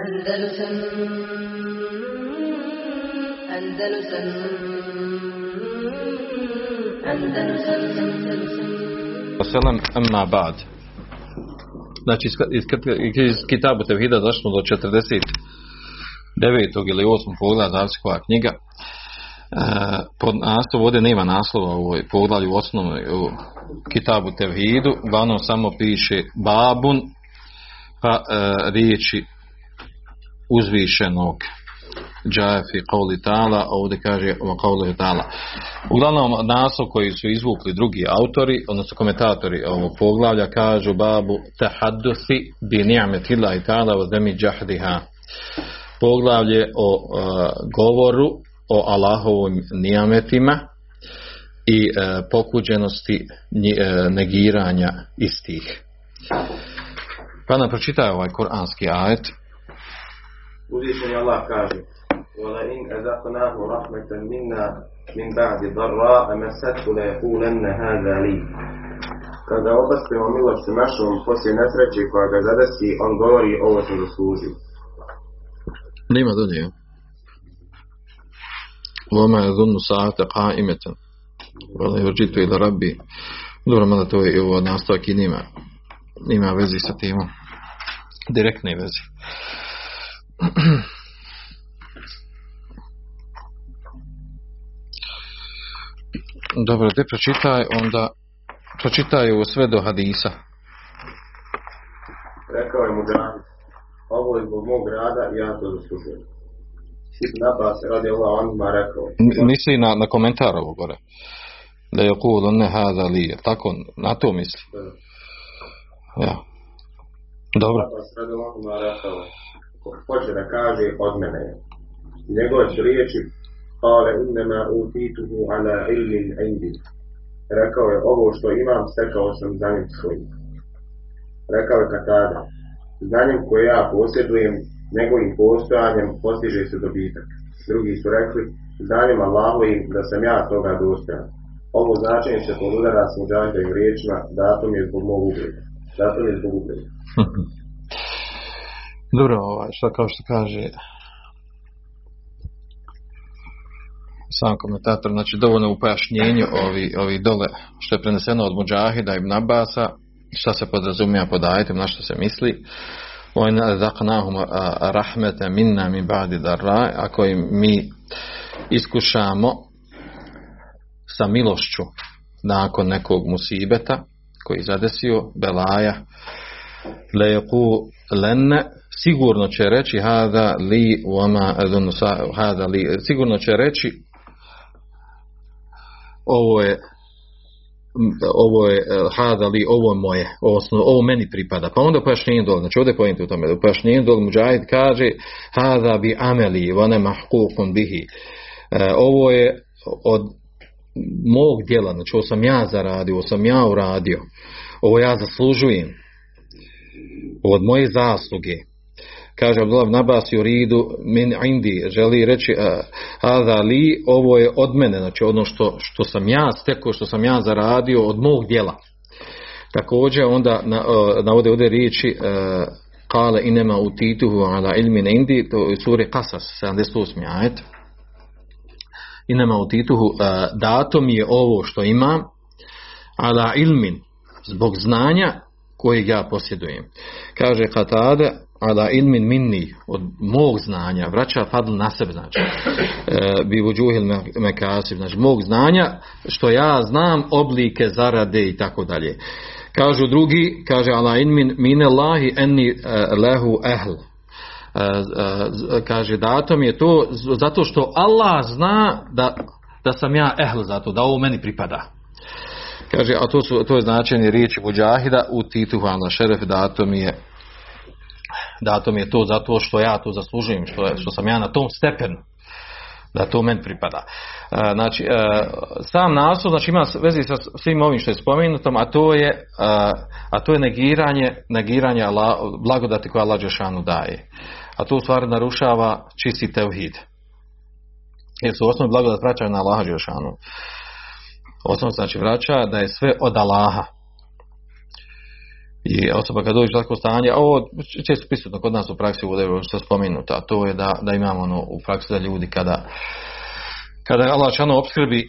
Andalusam Andalusam Andalusam Andalusam amma ba'd. Znači iz, iz, Kitabu Tevhida došli smo do 49. ili 8. pogleda, zavisi koja knjiga. E, pod naslov, ovdje nema naslova u ovoj u osnovnoj u Kitabu Tevhidu, uglavnom samo piše babun, pa e, riječi uzvišenog džafi ta'ala, ovdje kaže qawli ta'ala. Uglavnom naslov koji su izvukli drugi autori, odnosno komentatori ovog poglavlja, kažu babu tahadduthi bi ni'metillahi ta'ala wa zemi džahdiha. Poglavlje o uh, govoru o Allahovim nijametima i uh, pokuđenosti uh, negiranja istih. Pa nam pročitaj ovaj kuranski ajet. Uzvišeni Allah kaže وَلَئِنْ أَذَقْنَاهُ رَحْمَةً مِنَّا مِنْ بَعْدِ ضَرَّاءَ مَسَتْهُ لَيَقُولَنَّ هَذَا لِي Kada obaspemo milošću našom poslije nesreće koja ga zadesi, on govori ovo sam zaslužio. Nema dalje. ja. وما يظن ساعة قائمة ولا يرجيت إلى ربي dobro, mada to je ovo nastavak i nima, nima vezi sa timom. Direktne vezi. Dobro, te pročitaj, onda pročitaj ovo sve do hadisa. Rekao je mu Džahid, ovo je zbog mog rada i ja to zaslužujem. Ibn Abbas radi Allah anima rekao, Misli na, na komentar ovo gore. Da je kul ne hada li, tako, na to misli. Ja. Dobro. Abbas radi Allah anima rekao, hoće da kaže od mene je. Njegove su riječi, Kale innema utituhu ala ilmin indi. Rekao je, ovo što imam, stekao sam znanjem svojim. Rekao je Katada, znanjem koje ja posjedujem, njegovim postojanjem postiže se dobitak. Drugi su rekli, znanjem Allahovim da sam ja toga dostojan. Ovo značenje se podudara s muđađajim riječima, datum je zbog mog ugleda. Datum je zbog ugleda. Dobro, ovaj, šta kao što kaže sam komentator, znači dovoljno u pojašnjenju ovi, ovi dole što je preneseno od Mujahida ibn Abasa, šta se podrazumija pod ajetom, na što se misli. On zaknahum rahmete minna min ba'di darra, ako im mi iskušamo sa milošću nakon nekog musibeta koji zadesio, belaja, lejeku lenne, sigurno će reći hada li wama hada li, sigurno će reći ovo je ovo je hada li, ovo je moje, ovo, ovo meni pripada. Pa onda pojašnjenje dole, znači ovdje je pojenta u tome, u pojašnjenju dole Mujahid kaže hada bi ameli, vane mahkukun bihi. E, ovo je od mog djela, znači ovo sam ja zaradio, ovo sam ja uradio, ovo ja zaslužujem, od moje zasluge. Kaže Abdullah ibn Abbas u ridu min indi, želi reći hada li, ovo je od mene, znači ono što, što sam ja stekao, što sam ja zaradio od mog djela. Također onda na, uh, navode ovdje riječi uh, kale inema utituhu ala ilmin indi, to je suri Qasas, 78. ajet. Inema utituhu, uh, dato mi je ovo što imam, ala ilmin, zbog znanja kojeg ja posjedujem. Kaže Katade, ala ilmin minni, od mog znanja, vraća fadl na sebe, znači, e, bi vuđuhil me- mekasib, znači, mog znanja, što ja znam, oblike zarade i tako dalje. Kažu drugi, kaže ala ilmin mine lahi enni e, lehu ehl. E, kaže datom je to zato što Allah zna da, da sam ja ehl zato, da ovo meni pripada. Kaže, a to, su, to je značenje riječi Muđahida u Tituhu ala šeref dato mi je dato mi je to zato što ja to zaslužujem, što, što sam ja na tom stepenu da to meni pripada. E, znači, e, sam naslov znači, ima vezi sa svim ovim što je spomenutom, a to je, e, a to je negiranje, negiranje blagodati koja Allah Đešanu daje. A to u stvari narušava čisti tevhid. Jer su osnovni blagodat vraćaju na Allaha Đešanu. Osnovno znači vraća da je sve od Allaha. I osoba kad dođe takvo stanje, a ovo često prisutno kod nas u praksi ovdje što spomenuto, a to je da, da imamo ono, u praksi da ljudi kada kada Allah šano obskrbi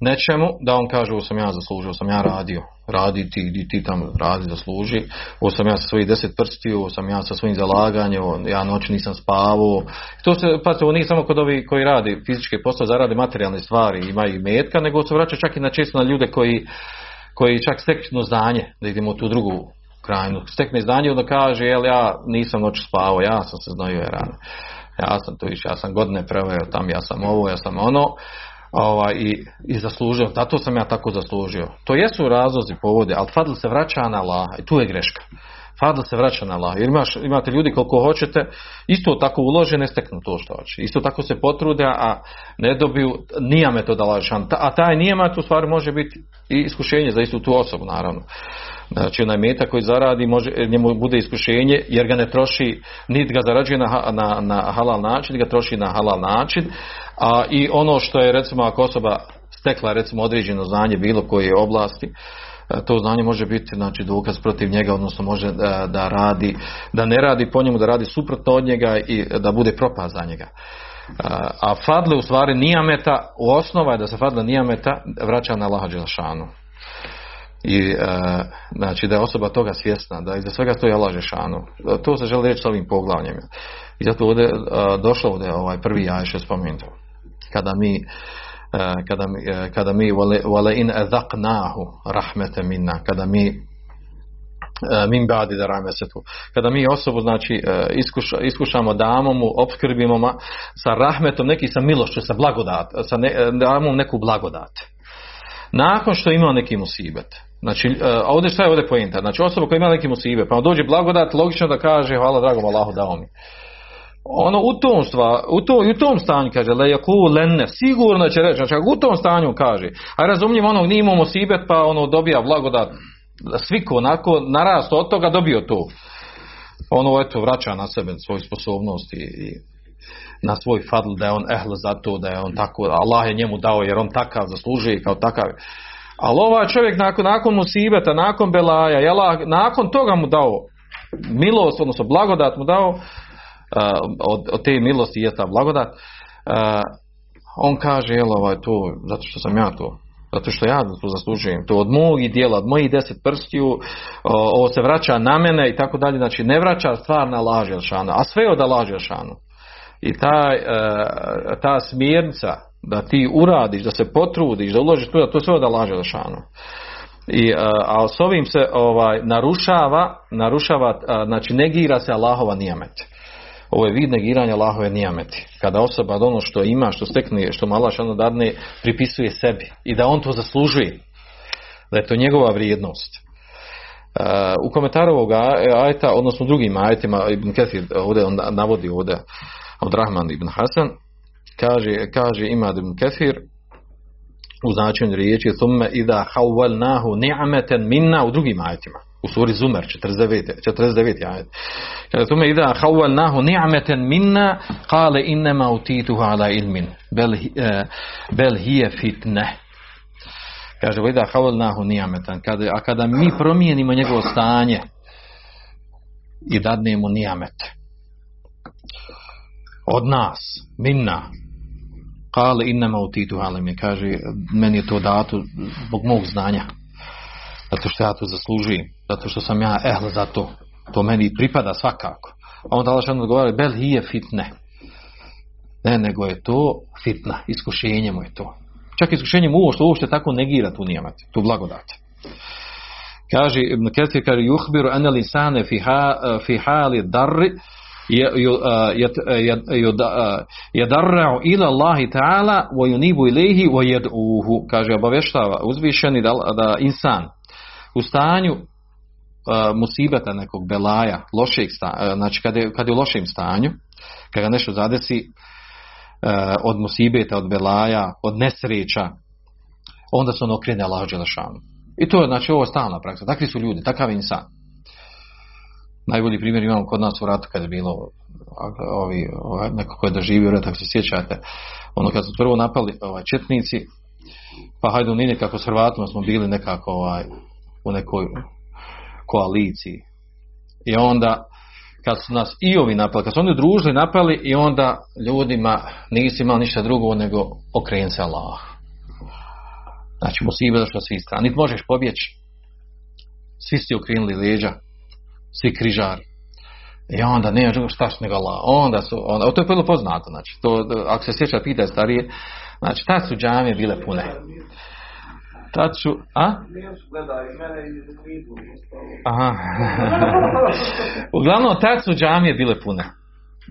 nečemu, da on kaže ovo sam ja zaslužio, sam ja radio, radi ti, idi ti tam radi, zasluži, ovo sam ja sa svojih deset prstiju, ovo sam ja sa svojim zalaganjem, ja noć nisam spavao. To se, pa ovo nije samo kod ovih koji radi fizičke poslove, zarade materijalne stvari, imaju i metka, nego se vraća čak i na često na ljude koji, koji čak steknu znanje, da idemo u tu drugu krajinu, stekne znanje, onda kaže, jel ja nisam noć spavao, ja sam se znojio rano. Ja sam to više, ja sam godine preveo tam, ja sam ovo, ja sam ono, ovaj, i, i zaslužio, zato sam ja tako zaslužio. To jesu razlozi, povode, ali fadl se vraća na Allah i tu je greška. Fadl se vraća na Allah. Jer imaš, imate ljudi koliko hoćete, isto tako ulože, ne steknu to što hoće. Isto tako se potrude, a ne dobiju nija metoda lažan. A taj nijemat u stvari može biti i iskušenje za istu tu osobu, naravno. Znači onaj meta koji zaradi, može, njemu bude iskušenje jer ga ne troši, niti ga zarađuje na, na, na halal način, ga troši na halal način. A i ono što je recimo ako osoba stekla recimo određeno znanje bilo koje oblasti, to znanje može biti znači dokaz protiv njega, odnosno može da, da radi, da ne radi po njemu, da radi suprotno od njega i da bude propast za njega. A fadle u stvari nijameta, u osnova je da se fadle nijameta vraća na Allaha Đelšanu. I e, znači da je osoba toga svjesna, da iza svega stoji Allah Žešanu. To se želi reći s ovim poglavljem. I zato ovdje e, došlo ovdje ovaj prvi ajše spomenuto. Kada mi kada mi, kada mi wale in ezaknahu rahmete minna, kada mi min badi da ramesetu. Kada mi osobu znači iskuša, iskušamo, damo mu, opskrbimo ma, sa rahmetom, neki sa milošću, sa blagodat, sa ne, damo mu neku blagodat. Nakon što ima neki musibet. Znači, ovdje šta je ovdje pojenta? Znači, osoba koja ima neki musibet, pa dođe blagodat, logično da kaže, hvala dragom Allahu dao mi ono u tom, stva, u, to, u tom stanju kaže le lenne, sigurno će reći, znači u tom stanju kaže, a razumljiv ono nije imamo sibet pa ono dobija blagodat, sviko onako narast od toga dobio to. Ono eto vraća na sebe svoju sposobnost i, i na svoj fadl da je on ehl za to, da je on tako, Allah je njemu dao jer on takav zaslužuje kao takav. Ali ovaj čovjek nakon, nakon musibeta, nakon belaja, je Allah, nakon toga mu dao milost, odnosno blagodat mu dao, od, od te milosti je ta blagodat, on kaže, jel, ovaj, to, zato što sam ja to, zato što ja to zaslužujem, to od mojih dijela, od mojih deset prstiju, ovo se vraća na mene i tako dalje, znači ne vraća stvar na laž Jelšanu, a sve od laž Jelšanu. I ta, ta smjernica da ti uradiš, da se potrudiš, da uložiš tu, to sve od laž. I, a s ovim se ovaj, narušava, narušava, znači negira se Allahova nijamet ovo je vid negiranja Allahove nijameti. Kada osoba ono što ima, što stekne, što mala šano dadne, pripisuje sebi. I da on to zaslužuje. Da je to njegova vrijednost. Uh, u komentaru ovoga ajta, odnosno drugim ajetima, Ibn Kathir ovdje on navodi ovdje Rahman ibn Hasan, kaže, kaže ima Ibn Kathir, u značenju riječi thumme ida hawalnahu ni'matan minna u drugim ajetima u suri Zumer 49 49 ajet. Kada thumme ida hawalnahu ni'matan minna qala inma utituhu ala ilmin. Bel bel hiya fitna. Kaže ida hawalnahu ni'matan. Kada a kada mi promijenimo njegovo stanje i dadnemo ni'met od nas minna Kale innama utitu alime, kaže, meni je to dato zbog mog znanja. Zato što ja to zaslužujem. Zato što sam ja ehl za to. To meni pripada svakako. A onda Allah odgovara, bel hije fitne. Ne, nego je to fitna. Iskušenje mu je to. Čak iskušenje mu što uopšte tako negira tu nijemat, tu blagodat. Kaže, Ibn Ketir kaže, juhbiru anel insane fi, ha, fi hali darri, yadarra'u ila Allahi ta'ala wa yunibu ilayhi wa yad'uhu kaže obavještava uzvišeni da insan u stanju uh, musibeta nekog belaja lošeg stanja, znači kad je, kad je u lošem stanju kad ga nešto zadesi uh, od musibeta, od belaja od nesreća onda se on okrene Allah Đelešanu. I to je znači ovo je stalna praksa. Takvi su ljudi, takav insan. Najbolji primjer imamo kod nas u ratu kad je bilo ovi, ovaj, neko ko je doživio rat, ako se sjećate, ono kad su prvo napali ovaj, četnici, pa hajde u kako s Hrvatima smo bili nekako ovaj, u nekoj koaliciji. I onda kad su nas i ovi napali, kad su oni družili napali i onda ljudima nisi imali ništa drugo nego okren se Allah. Znači musibe došlo svi strani. Niti možeš pobjeći. Svi su okrenuli leđa, svi križari. I onda nema drugo šta nego Allah. Onda su, onda, to je bilo poznato, znači, to, ako se sjeća pita starije, znači, tad su džamije bile pune. Tad su, a? Aha. Uglavnom, tad su džamije bile pune.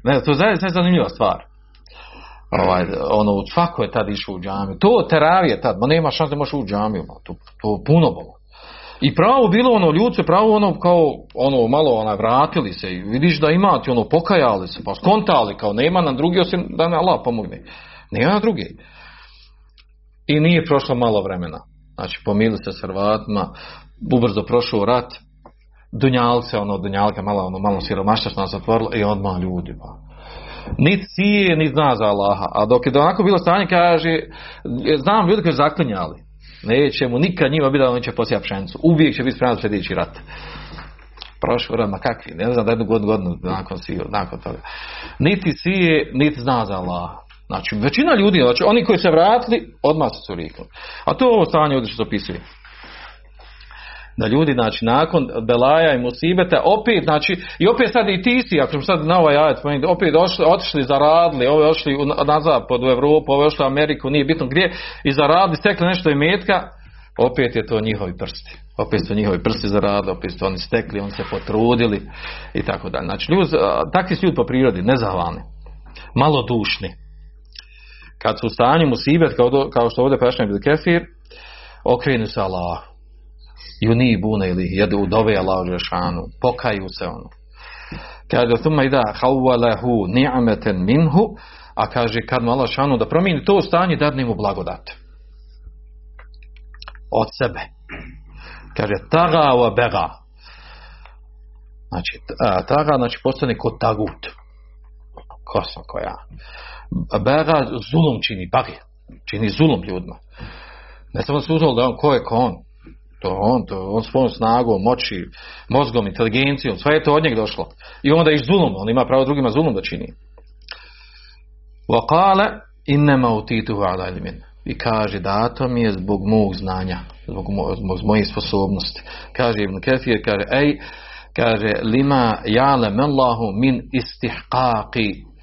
Ne, to je zaista zanimljiva stvar. Ovaj, ono, svako je tad išao u džamiju. To teravije tad, ma nema šanse da možeš u džamiju. ma, To, to puno bilo. I pravo bilo ono, ljudi se pravo ono kao, ono, malo ona, vratili se i vidiš da imate, ono, pokajali se, pa skontali, kao nema nam drugi osim da ne Allah pomogne. Nema na drugi. I nije prošlo malo vremena. Znači, pomili se s Hrvatima, ubrzo prošao rat, Dunjalce, ono, Dunjalka, malo, ono, malo siromašta što nas otvorilo i odmah ljudi, pa. Nit sije, nit zna za Allaha. A dok je do onako bilo stanje, kaže, znam ljudi koji zaklinjali. Neće mu nikad njima biti da on će posijati pšenicu. Uvijek će biti spreman sljedeći rat. Prošao rat, ma kakvi, ne znam da jednu godinu, godinu nakon, nakon toga. Niti sije, niti zna za Allaha. Znači, većina ljudi, znači, oni koji se vratili, odmah su curikli. A to je ovo stanje ovdje što opisuje. Da ljudi, znači, nakon Belaja i Musibeta, opet, znači, i opet sad i ti si, ako sad na ovaj ajet opet ošli, otišli, zaradili, ove ošli u, na zapad, u Europu, ove ošli u Ameriku, nije bitno gdje, i zaradili, stekli nešto i metka, opet je to njihovi prsti. Opet su njihovi prsti zaradili, opet su oni stekli, oni se potrudili i tako dalje. Znači, ljudi, takvi su ljudi po prirodi, nezahvalni, malodušni. Kad su u stanju musibet, kao, do, kao što ovdje prašnja bil kefir, okrenu se Allah. I oni bune ili jedu dove Allah Žešanu, pokaju se ono. Kaže, thumma ida hawwalahu ni'matan minhu, a kaže, kad mu Allah Žešanu da promijeni to stanje, dadne mu blagodat. Od sebe. Kaže, taga wa bega. Znači, taga, znači, postane kod tagut. Ko koja? Bega zulum čini, bagi. Čini zulum ljudima. Ne samo se uzelo da on, ko je ko on? To on, to on svojom snagom, moći, mozgom, inteligencijom, sve je to od njega došlo. I onda i zulum, on ima pravo drugima zulum da čini. Vakale innema utituhu ala ilmin. I kaže, dato mi je zbog mog znanja, zbog, mo, zbog mojih sposobnosti. Kaže Ibn Kefir, kaže, ej, kaže, lima ja'lem Allahu min istihqaqi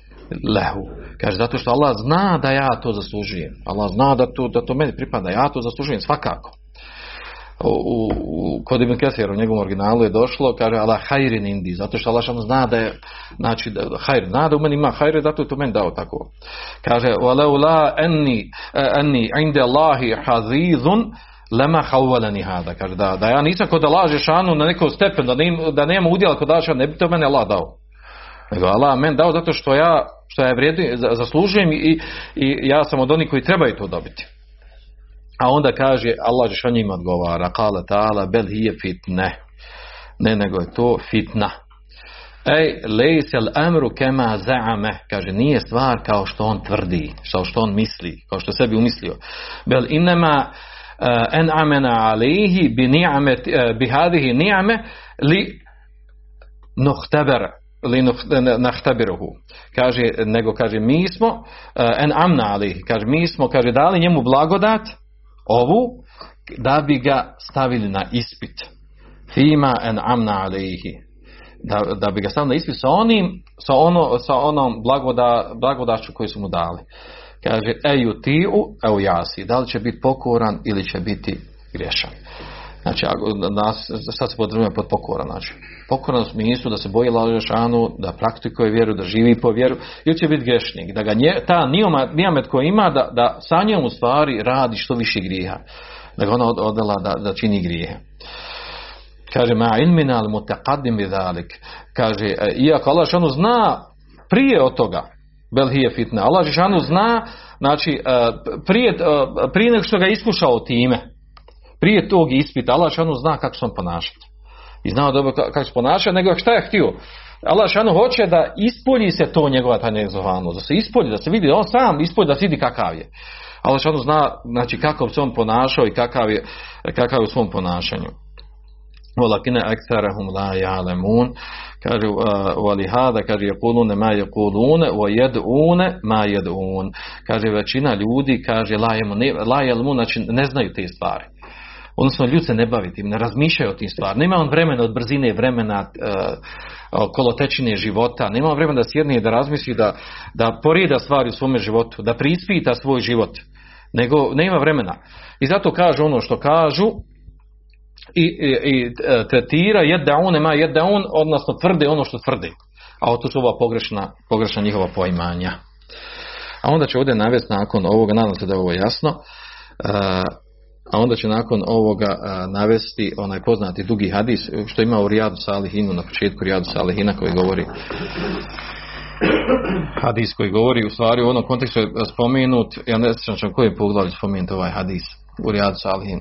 lehu. Kaže, zato što Allah zna da ja to zaslužujem. Allah zna da to, da to meni pripada. Ja to zaslužujem svakako. U, u, kod Ibn Kesir u njegovom originalu je došlo, kaže Allah hajrin indi, zato što Allah zna da je, znači, da, hajr, zna da u meni ima hajr, zato je to meni dao tako. Kaže, walau la enni, enni inde Allahi hazizun, lema hauvalani hada. Kaže, da, da ja nisam kod Allah šanu na nekom stepen, da, da nema udjela kod Allah ne bi to meni Allah dao. Nego Allah meni dao zato što ja, što ja vrijedim, zaslužujem i, i ja sam od onih koji trebaju to dobiti. A onda kaže, Allah že njima odgovara, kala ta'ala, bel hije fitne. Ne, nego je to fitna. Ej, lejsel amru kema za'ame, kaže, nije stvar kao što on tvrdi, kao što on misli, kao što sebi umislio. Bel inema uh, en amena alihi bi ni'ame, uh, bi hadihi ni'ame li nuhtebera li nahtabiruhu. Kaže, nego kaže, mi smo, uh, en amna alihi, kaže, mi smo, kaže, dali njemu blagodat, ovu da bi ga stavili na ispit. Fima en amna alejhi. Da, da bi ga stavili na ispit sa onim, sa, ono, sa onom blagoda, blagodašću koju su mu dali. Kaže, eju tiu, evo jasi, da li će biti pokoran ili će biti grešan. Znači, nas, sad se podrazumijeva pod pokoran, znači, pokoran u smislu da se boji Lažešanu, da praktikuje vjeru, da živi po vjeru, ili će biti grešnik, da ga nje, ta nijamet koja ima, da, da sa njom u stvari radi što više grijeha, da ga ona odela da, da čini grijehe. Kaže, ma ilmina al mutaqaddim bidalik. Kaže, iako Allah šanu zna prije od toga, bel hije fitna, Allah šanu zna, znači, prije, prije nego što ga iskušao time, prije tog ispita, Allah zna kako se on ponašati. I znao dobro kako se ponaša, nego šta je htio? Allah šanu hoće da ispolji se to njegova ta da se ispolji, da se vidi, on sam ispolji da se vidi kakav je. Allah šanu zna znači, kako se on ponašao i kakav je, kakav je u svom ponašanju. Walakine aktarahum la ja'lemun. Kaže, vali hada, kaže, je kulune ma je kulune, o jedune ma jedun. Kaže, većina ljudi, kaže, la jelmun, znači ne znaju te stvari. Odnosno, ljudi se ne bavi tim, ne razmišljaju o tim stvarima. Nema on vremena od brzine vremena, uh, kolotečine života, nema on vremena da sjedne i da razmisli, da, da porida stvari u svome životu, da prispita svoj život. Nego, nema vremena. I zato kažu ono što kažu, i, i, i e, tretira jedda on ima jedda on, odnosno tvrde ono što tvrde. A to su ova pogrešna, pogrešna njihova poimanja. A onda će ovdje navesti nakon ovoga, nadam se da je ovo jasno, e, a onda će nakon ovoga navesti onaj poznati dugi hadis, što ima u Rijadu Salihinu, na početku Rijadu Salihina koji govori hadis koji govori u stvari u onom kontekstu je spomenut, ja ne znam koji je poglavlju spomenuti ovaj hadis u Rijadu Salihinu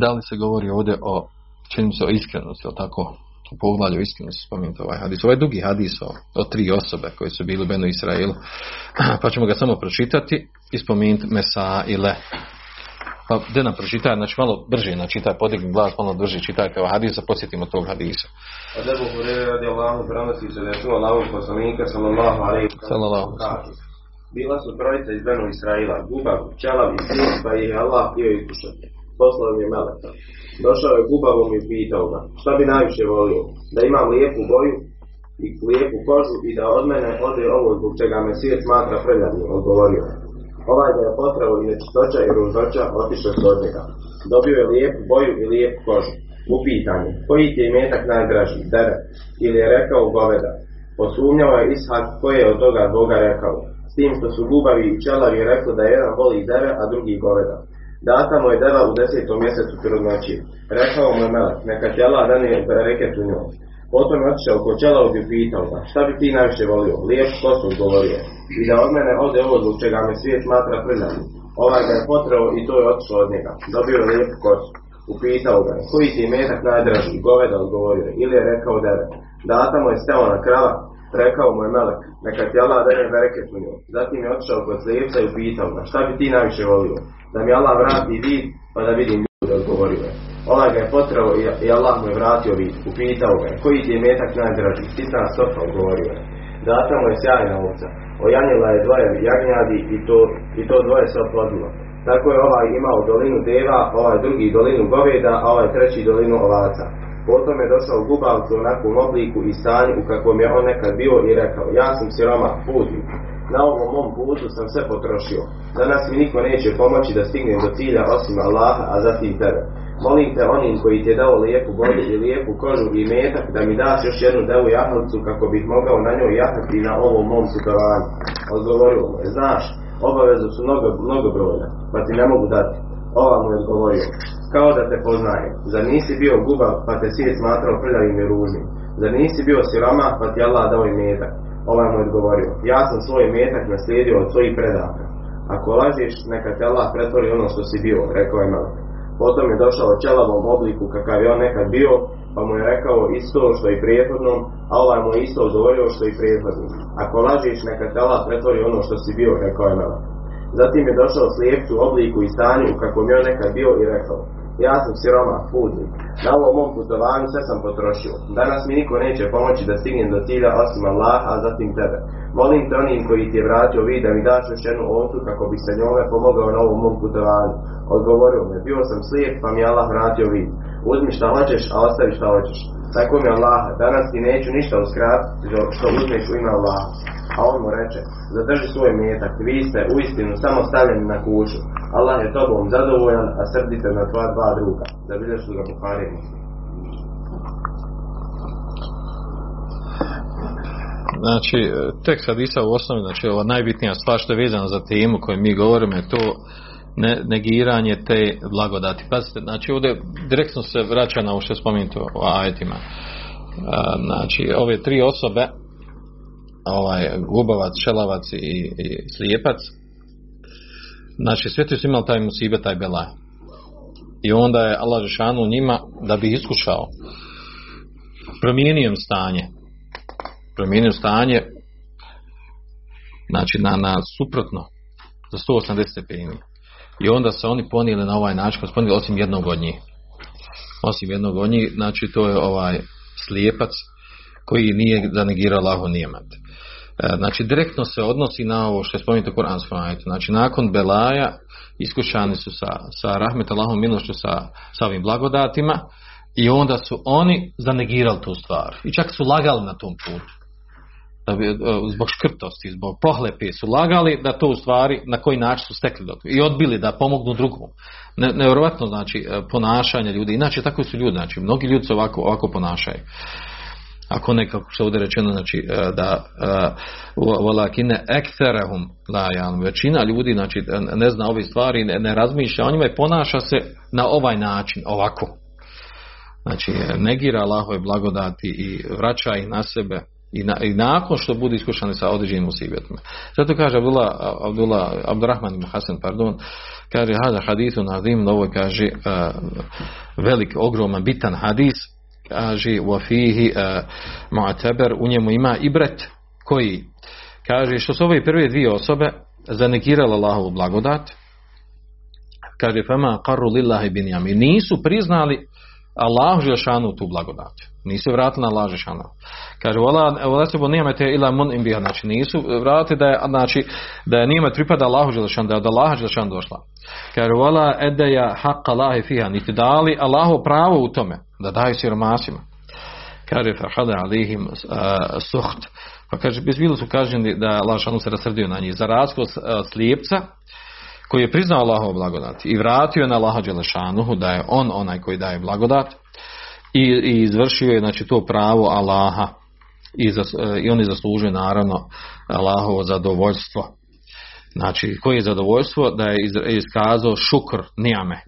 da li se govori ovdje o čini se o iskrenosti, o tako u poglavlju iskrenosti spomenuti ovaj hadis. Ovaj dugi hadis o, o, tri osobe koje su bili u Benu Israilu, pa ćemo ga samo pročitati i spomenuti Mesa i Le. Pa gdje nam pročitaj, znači malo brže načitaj, podigni glas, malo brže čitajte ovaj hadis, podsjetimo tog hadisa. Od Ebu Hurere radi Allahu prenosi se da je čuo Allahog poslanika sallallahu alaihi sallallahu Bila su trojica iz Benu Israila, gubav, čelav i sin, pa ih je Allah htio iskušati poslao mi je meleka. Došao je gubavom i pitao ga, šta bi najviše volio? Da imam lijepu boju i lijepu kožu i da od mene ode ovo zbog čega me svijet smatra prljavim, odgovorio. Ovaj da je potrao i nečistoća i ružoća otišao s od. Dobio je lijepu boju i lijepu kožu. U pitanju, koji ti je metak najdraži, dere, ili je rekao goveda. Posumnjao je Ishak koji je od toga Boga rekao. S tim što su gubavi i čelavi rekli da jedan voli dere, a drugi goveda. Data mu je deva u desetom mjesecu trudnoći. Rekao mu je melek, neka ti Allah dane reket u njoj. Potom je otišao kod čela i pitao ga, šta bi ti najviše volio? Lijep kosu govorio. I da od mene ode ovo zbog čega me svijet smatra prljavim. Ovaj ga je potreo i to je otišao od njega. Dobio je lijepu kosu. Upitao ga, koji ti je metak najdraži? Goveda odgovorio. Ili je rekao deve. Data mu je steo na krava, rekao mu je melek, neka ti Allah dane bereket u njoj. Zatim je otišao kod slijepca i upitao ga, šta bi ti najviše volio? Da mi Allah vrati vid, pa da vidim Allah ga je potrao i Allah mu je vratio vid. Upitao ga je, koji ti je metak najdraži? Sitna stopa, odgovorio je. Data mu je sjajna ovca. Ojanjila je dvoje jagnjadi i to, i to dvoje se oplodilo. Tako je ovaj imao dolinu deva, ovaj drugi dolinu goveda, a ovaj treći dolinu ovaca. Potom je došao gubavcu u onakvom obliku i stanju u kakvom je on nekad bio i rekao, ja sam siroma, putnik. Na ovom mom putu sam sve potrošio. Danas mi niko neće pomoći da stignem do cilja osim Allaha, a zatim tebe. Molim te onim koji ti je dao lijepu boju i lijepu kožu i metak da mi daš još jednu devu jahalicu kako bih mogao na njoj jahati na ovom mom putovanju. Odgovorio mu je, znaš, obavezu su mnogo, mnogo brojne, pa ti ne mogu dati. Ova mu je odgovorio, kao da te poznaje. Zar nisi bio gubav pa te svijet smatrao prljavim i ružnim? Zar nisi bio siroma pa ti Allah dao i metak? Ovaj mu je odgovorio, ja sam svoj metak naslijedio od svojih predaka. Ako lažiš, neka te Allah pretvori ono što si bio, rekao je Melek. Potom je došao čelavom obliku kakav je on nekad bio, pa mu je rekao isto što i prijethodnom, a ovaj mu je isto odgovorio što i prijethodnom. Ako lažiš, neka te Allah pretvori ono što si bio, rekao je Melek. Zatim je došao slijepcu obliku i stanju u kakvom je on nekad bio i rekao, ja sam siroma, putnik. Na ovom mom putovanju sve sam potrošio. Danas mi niko neće pomoći da stignem do cilja osim Allah, a zatim tebe. Molim te onim koji ti je vratio vid da mi daš još jednu ovcu kako bi se njome pomogao na ovom mom putovanju. Odgovorio me, bio sam slijep pa mi Allah vratio vid. Uzmi šta hoćeš, a ostavi šta hoćeš. Tako mi Allah, danas ti neću ništa uskratiti što uzmeš u ime Allah. A on mu reče, zadrži svoj metak, vi ste u istinu samo stavljeni na kuću. Allah je tobom zadovoljan, a srdite na tvoja dva druga. Da vidiš ga Buharinu. Znači, tekst hadisa u osnovi, znači ova najbitnija stvar što je vezana za temu koju mi govorimo je to ne, negiranje te blagodati. Pazite, znači ovdje direktno se vraća na ovo što je spomenuto o ajetima. Znači, ove tri osobe, ovaj gubavac, šelavac i, i slijepac, znači sve su imali taj musibe, taj belaj. I onda je Allah Žešanu njima da bi iskušao promijenio stanje. Promijenio stanje znači na, na suprotno za 180 stepeni. I onda se oni ponijeli na ovaj način ponijeli osim jednog od njih. Osim jednog od njih, znači to je ovaj slijepac koji nije zanegirao Allahu nijemat. E, znači direktno se odnosi na ovo što je spomenuto Kur'anskom ajetu. Znači nakon Belaja iskušani su sa, sa rahmet Allahom milošću sa, sa ovim blagodatima i onda su oni zanegirali tu stvar. I čak su lagali na tom putu. Da bi, e, zbog škrtosti, zbog pohlepe su lagali da to u stvari na koji način su stekli dok i odbili da pomognu drugom. Ne, nevjerojatno znači e, ponašanje ljudi. Inače tako su ljudi, znači mnogi ljudi se ovako, ovako ponašaju ako nekako što ovdje rečeno znači e, da volakine ekterehum lajan većina ljudi znači ne zna ove stvari ne, ne razmišlja o njima i ponaša se na ovaj način ovako znači negira Allahove blagodati i vraća ih na sebe i, na, i nakon što budu iskušani sa određenim usibetima. Zato kaže Abdullah, Abdullah Abdurrahman ibn Hasan, pardon, kaže hada hadisu nazim, novo kaže uh, velik, ogroman, bitan hadis, kaže afihi uh, mu'tabar, u njemu ima ibret koji kaže što su ove prve dvije osobe zanegirale Allahovu blagodat, kaže fama qarru lillahi bin yami nisu priznali Allahu Žešanu tu blagodat. Nisu vratili na Allah Žešanu. Kaže, vola se bo nijemete ila mun im biha. Znači, nisu vratili da je, znači, da je nijemet pripada Allahu Žešanu, da je od Allaha Žešanu došla. Kaže, vola edeja haqqa Allahi fiha. Niti dali Allahu pravo u tome, da daju siromasima. Kaže, fahada alihim uh, suht. Pa kaže, bez bilo su kaženi da Allah se rasrdio na njih. Za razkos uh, slijepca, koji je priznao Allahov blagodat i vratio na Allaha Đelešanuhu da je on onaj koji daje blagodat i, i izvršio je znači to pravo Allaha i, zas, i on je naravno Allahovo zadovoljstvo. Znači, koje je zadovoljstvo? Da je iskazao šukr nijame.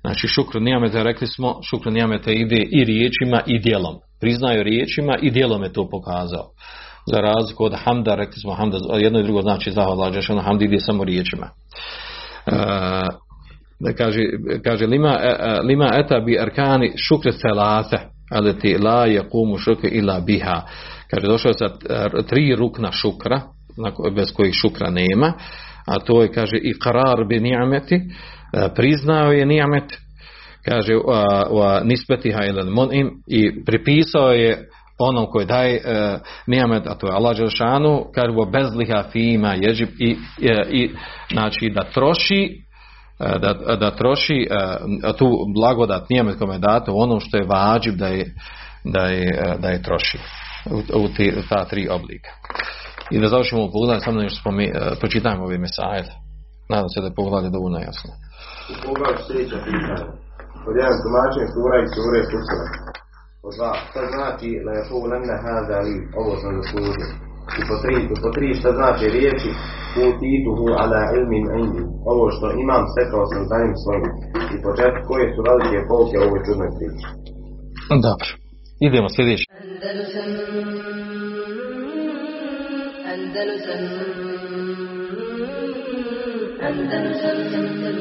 Znači, šukr nijame, da rekli smo, šukr nijame te ide i riječima i dijelom. Priznaju riječima i dijelom je to pokazao. Za razliku od hamda, rekli smo hamda, jedno i drugo znači zahvala, hamda ide samo riječima da kaže, kaže lima, lima eta bi arkani šukre selase aleti la yaqumu šukre ila biha kaže došao sa tri rukna šukra bez kojih šukra nema a to je kaže i karar bi ni'ameti priznao je ni'amet kaže wa nispetiha ila munim i pripisao je onom koji daje e, nijamet, a to je Allah Đelšanu, kaže bo bezliha fima ježib i, i, i znači da troši e, da, da troši e, tu blagodat nijamet kome je dato ono što je vađib da je, da je, da je troši u, u ti, ta tri oblika. I da završimo u pogledu, samo nešto spomi, pročitajmo ove mesaje. Nadam se da je pogledaj dovoljno jasno. U pogledu sljedeća pitanja. Od jedan tumačenje sura i sure Fusra. Od dva, šta znači la yaqulanna hada li, ovo sam zaslužio. I po tri, po tri šta znači riječi utituhu ala ilmin indi, ovo što imam stekao sam znanjem svojim. I po četiri, koje su velike pouke u ovoj čudnoj priči. Dobro. Idemo sljedeći. Andalusam Andalusam Andalusam Andalusam